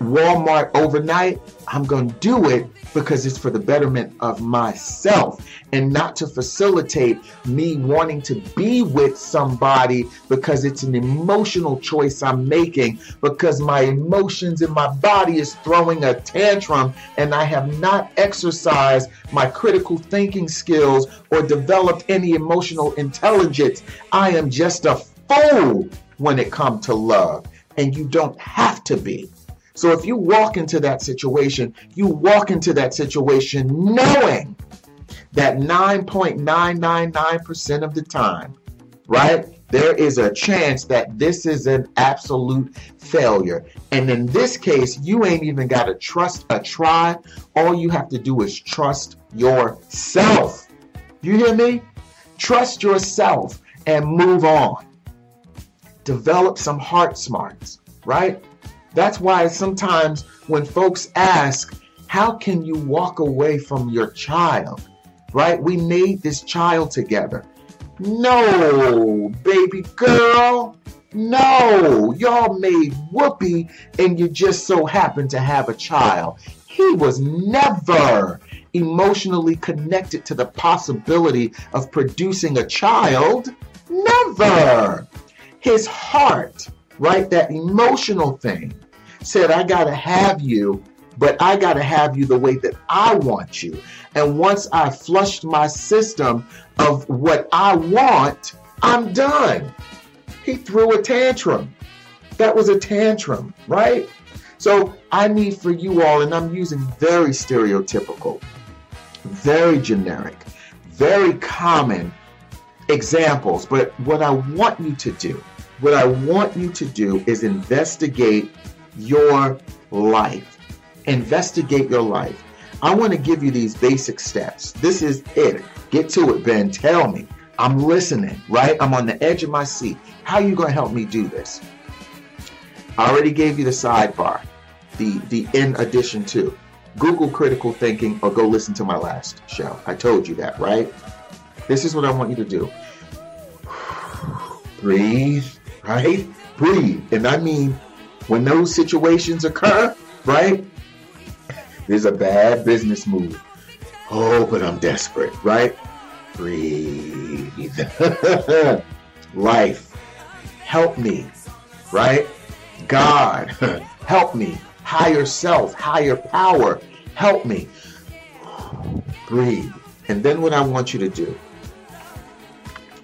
Walmart overnight, I'm going to do it because it's for the betterment of myself and not to facilitate me wanting to be with somebody because it's an emotional choice I'm making because my emotions in my body is throwing a tantrum and I have not exercised my critical thinking skills or developed any emotional intelligence. I am just a fool when it comes to love and you don't have to be. So if you walk into that situation, you walk into that situation knowing that 9.999% of the time, right? There is a chance that this is an absolute failure. And in this case, you ain't even got to trust a try. All you have to do is trust yourself. You hear me? Trust yourself and move on. Develop some heart smarts, right? That's why sometimes when folks ask, how can you walk away from your child? Right? We made this child together. No, baby girl. No, y'all made Whoopi and you just so happen to have a child. He was never emotionally connected to the possibility of producing a child. Never. His heart right? That emotional thing said, I got to have you, but I got to have you the way that I want you. And once I flushed my system of what I want, I'm done. He threw a tantrum. That was a tantrum, right? So I need for you all, and I'm using very stereotypical, very generic, very common examples. But what I want you to do what I want you to do is investigate your life. Investigate your life. I want to give you these basic steps. This is it. Get to it, Ben. Tell me. I'm listening, right? I'm on the edge of my seat. How are you going to help me do this? I already gave you the sidebar, the the in addition to. Google critical thinking or go listen to my last show. I told you that, right? This is what I want you to do. Breathe right? Breathe. And I mean, when those situations occur, right? There's a bad business move. Oh, but I'm desperate, right? Breathe. Life, help me, right? God, help me. Higher self, higher power, help me. Breathe. And then what I want you to do,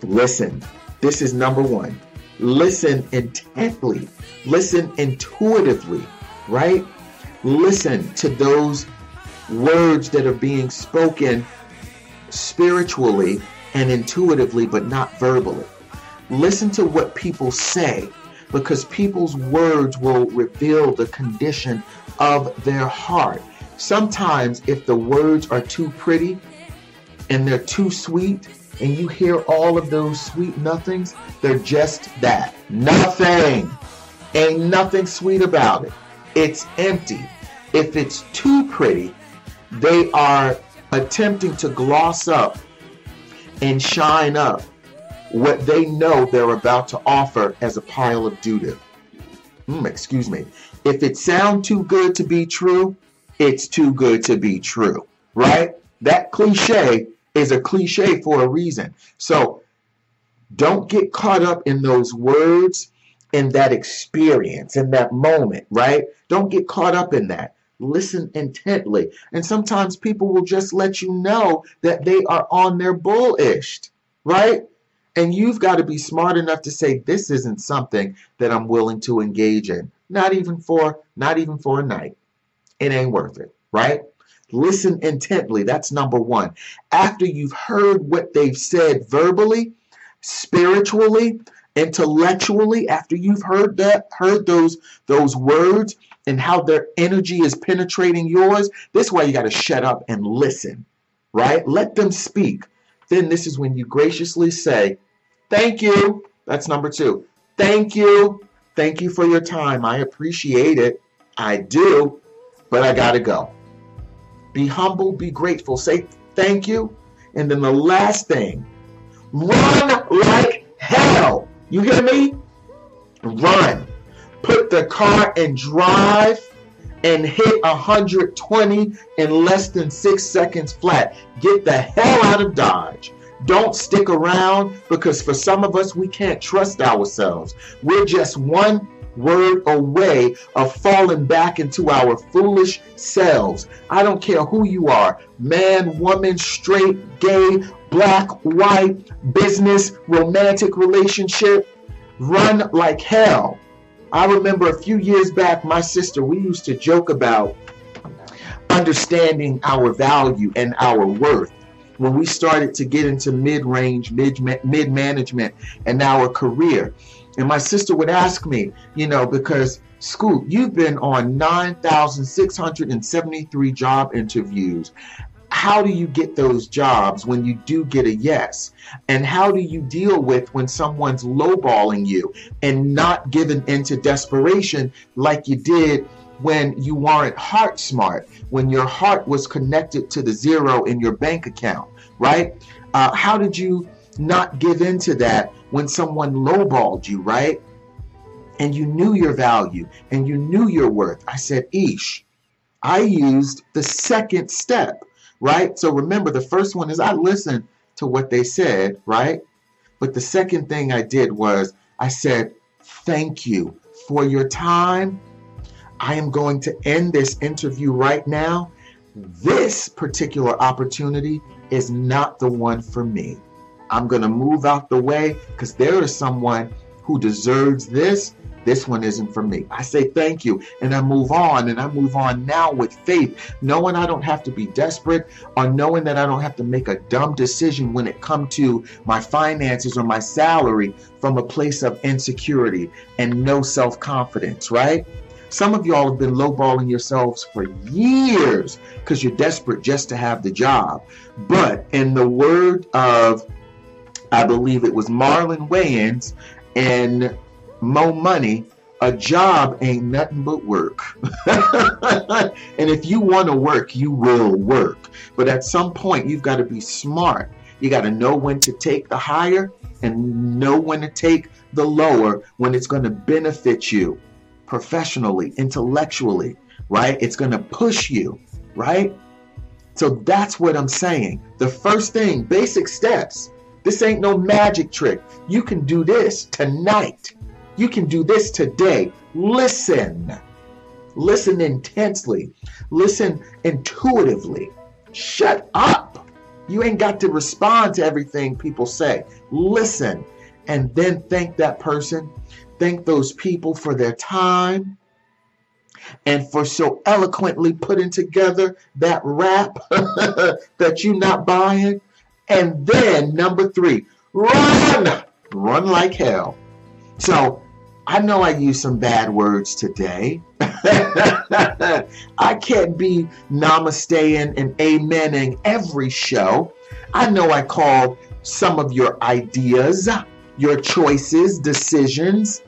listen. This is number one listen intently, listen intuitively, right? Listen to those words that are being spoken spiritually and intuitively, but not verbally. Listen to what people say because people's words will reveal the condition of their heart. Sometimes, if the words are too pretty and they're too sweet, and you hear all of those sweet nothings, they're just that. Nothing. Ain't nothing sweet about it. It's empty. If it's too pretty, they are attempting to gloss up and shine up what they know they're about to offer as a pile of doo-doo. Mm, excuse me. If it sounds too good to be true, it's too good to be true, right? That cliche is a cliche for a reason. So don't get caught up in those words, in that experience, in that moment, right? Don't get caught up in that. Listen intently. And sometimes people will just let you know that they are on their bullish, right? And you've got to be smart enough to say this isn't something that I'm willing to engage in. Not even for not even for a night. It ain't worth it, right? Listen intently. That's number 1. After you've heard what they've said verbally, spiritually, intellectually, after you've heard that heard those those words and how their energy is penetrating yours, this is why you got to shut up and listen. Right? Let them speak. Then this is when you graciously say, Thank you. That's number two. Thank you. Thank you for your time. I appreciate it. I do, but I got to go. Be humble, be grateful. Say thank you. And then the last thing, run like hell. You hear me? Run. Put the car in drive and hit 120 in less than six seconds flat. Get the hell out of Dodge. Don't stick around because for some of us, we can't trust ourselves. We're just one word away of falling back into our foolish selves. I don't care who you are man, woman, straight, gay, black, white, business, romantic relationship. Run like hell. I remember a few years back, my sister, we used to joke about understanding our value and our worth when we started to get into mid-range, mid mid management, and our career. And my sister would ask me, you know, because Scoop, you've been on 9,673 job interviews. How do you get those jobs when you do get a yes? And how do you deal with when someone's lowballing you and not giving into desperation like you did when you weren't heart smart, when your heart was connected to the zero in your bank account, right? Uh, how did you not give in to that when someone lowballed you, right? And you knew your value and you knew your worth. I said, Ish, I used the second step, right? So remember, the first one is I listened to what they said, right? But the second thing I did was I said, Thank you for your time I am going to end this interview right now. This particular opportunity is not the one for me. I'm going to move out the way because there is someone who deserves this. This one isn't for me. I say thank you and I move on and I move on now with faith, knowing I don't have to be desperate or knowing that I don't have to make a dumb decision when it comes to my finances or my salary from a place of insecurity and no self confidence, right? Some of y'all have been lowballing yourselves for years because you're desperate just to have the job. But in the word of, I believe it was Marlon Wayans and Mo Money, a job ain't nothing but work. and if you want to work, you will work. But at some point, you've got to be smart. You got to know when to take the higher and know when to take the lower when it's going to benefit you professionally, intellectually, right? It's going to push you, right? So that's what I'm saying. The first thing, basic steps. This ain't no magic trick. You can do this tonight. You can do this today. Listen. Listen intensely. Listen intuitively. Shut up. You ain't got to respond to everything people say. Listen and then thank that person thank those people for their time and for so eloquently putting together that rap that you're not buying. And then number three, run, run like hell. So I know I used some bad words today. I can't be namasteing and amening every show. I know I called some of your ideas, your choices, decisions,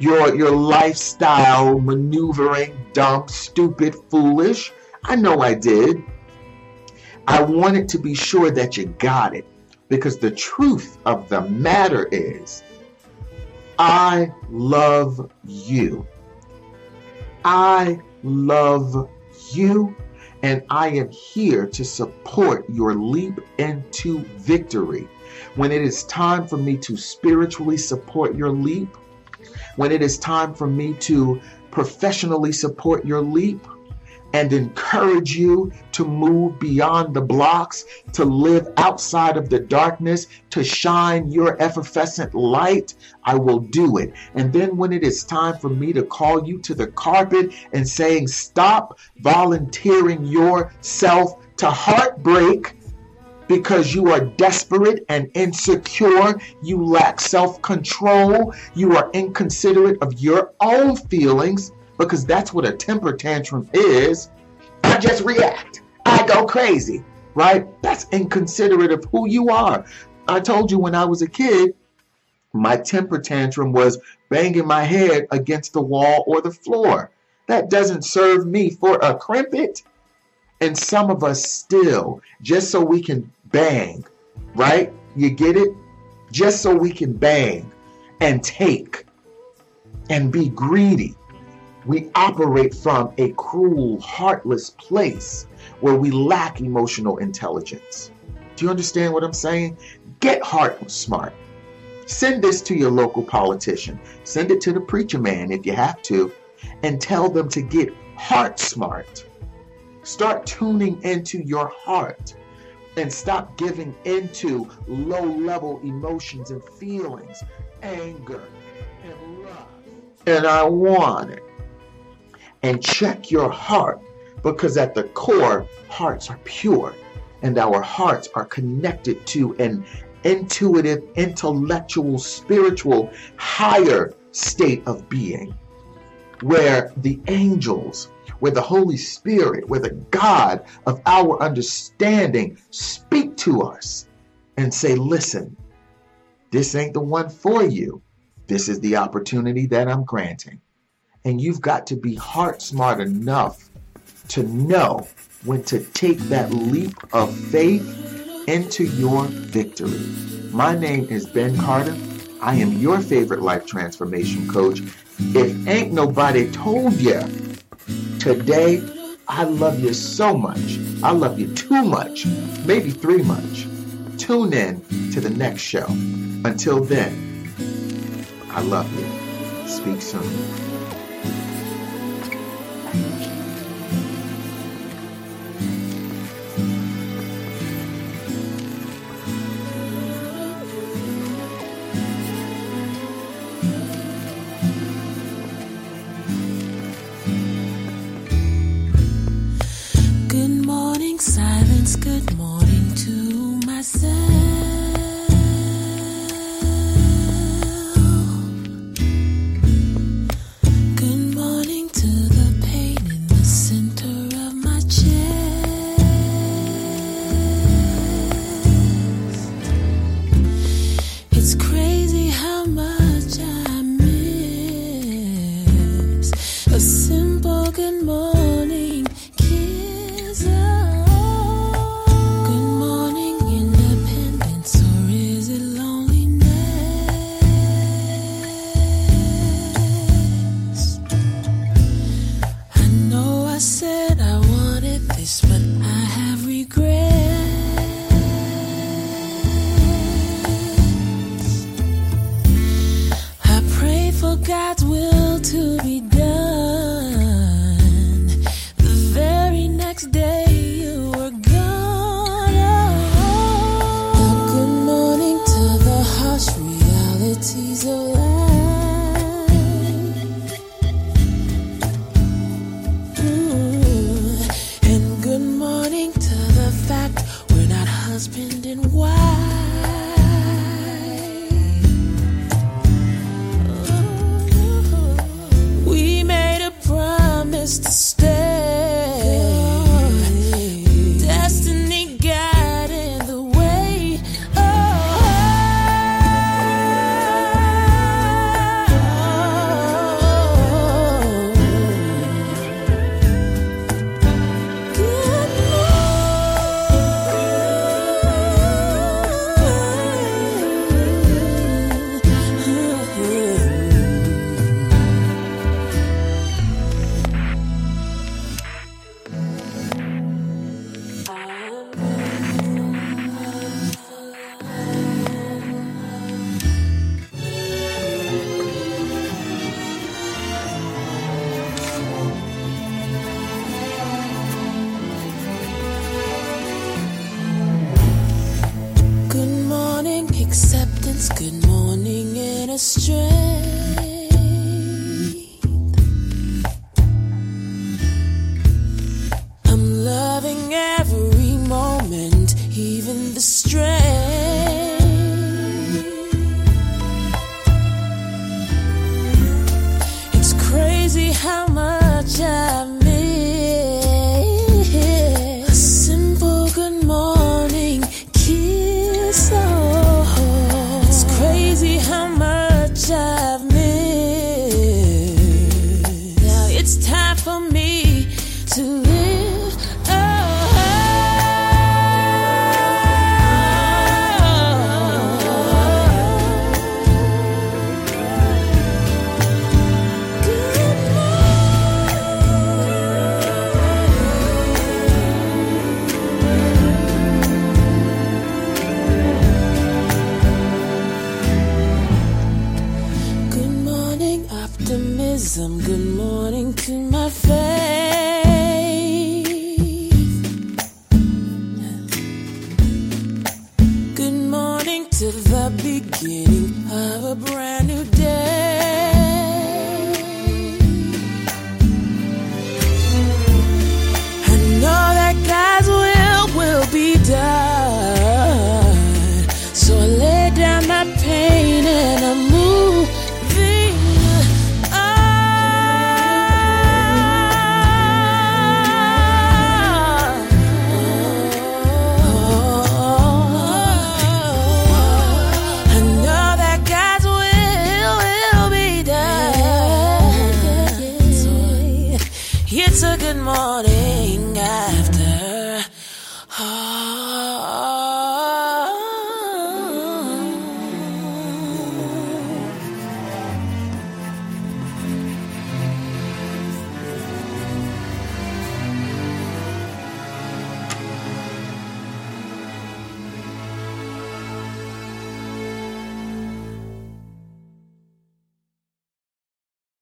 your your lifestyle maneuvering dumb stupid foolish i know i did i wanted to be sure that you got it. Because the truth of the matter is i love you. I love you. And i am here to support your leap into victory. When it is time for me to spiritually support your leap when it is time for me to professionally support your leap, and encourage you to move beyond the blocks, to live outside of the darkness, to shine your effervescent light, I will do it. And then when it is time for me to call you to the carpet and saying, stop volunteering yourself to heartbreak because you are desperate and insecure, you lack self control, you are inconsiderate of your own feelings because that's what a temper tantrum is. I just react. I go crazy, right? That's inconsiderate of who you are. I told you when I was a kid, my temper tantrum was banging my head against the wall or the floor. That doesn't serve me for a Krimpet. And some of us still, just so we can bang, right? You get it? Just so we can bang and take and be greedy we operate from a cruel, heartless place where we lack emotional intelligence. Do you understand what I'm saying? Get heart smart. Send this to your local politician. Send it to the preacher man if you have to, and tell them to get heart smart. Start tuning into your heart and stop giving into low level emotions and feelings, anger and love. And I want it and check your heart because at the core, hearts are pure and our hearts are connected to an intuitive, intellectual, spiritual, higher state of being where the angels, where the Holy Spirit, where the God of our understanding speak to us and say, listen, this ain't the one for you. This is the opportunity that I'm granting. And you've got to be heart smart enough to know when to take that leap of faith into your victory. My name is Ben Carter. I am your favorite life transformation coach. If ain't nobody told you today, I love you so much. I love you too much, maybe three much. Tune in to the next show. Until then, I love you. Speak soon.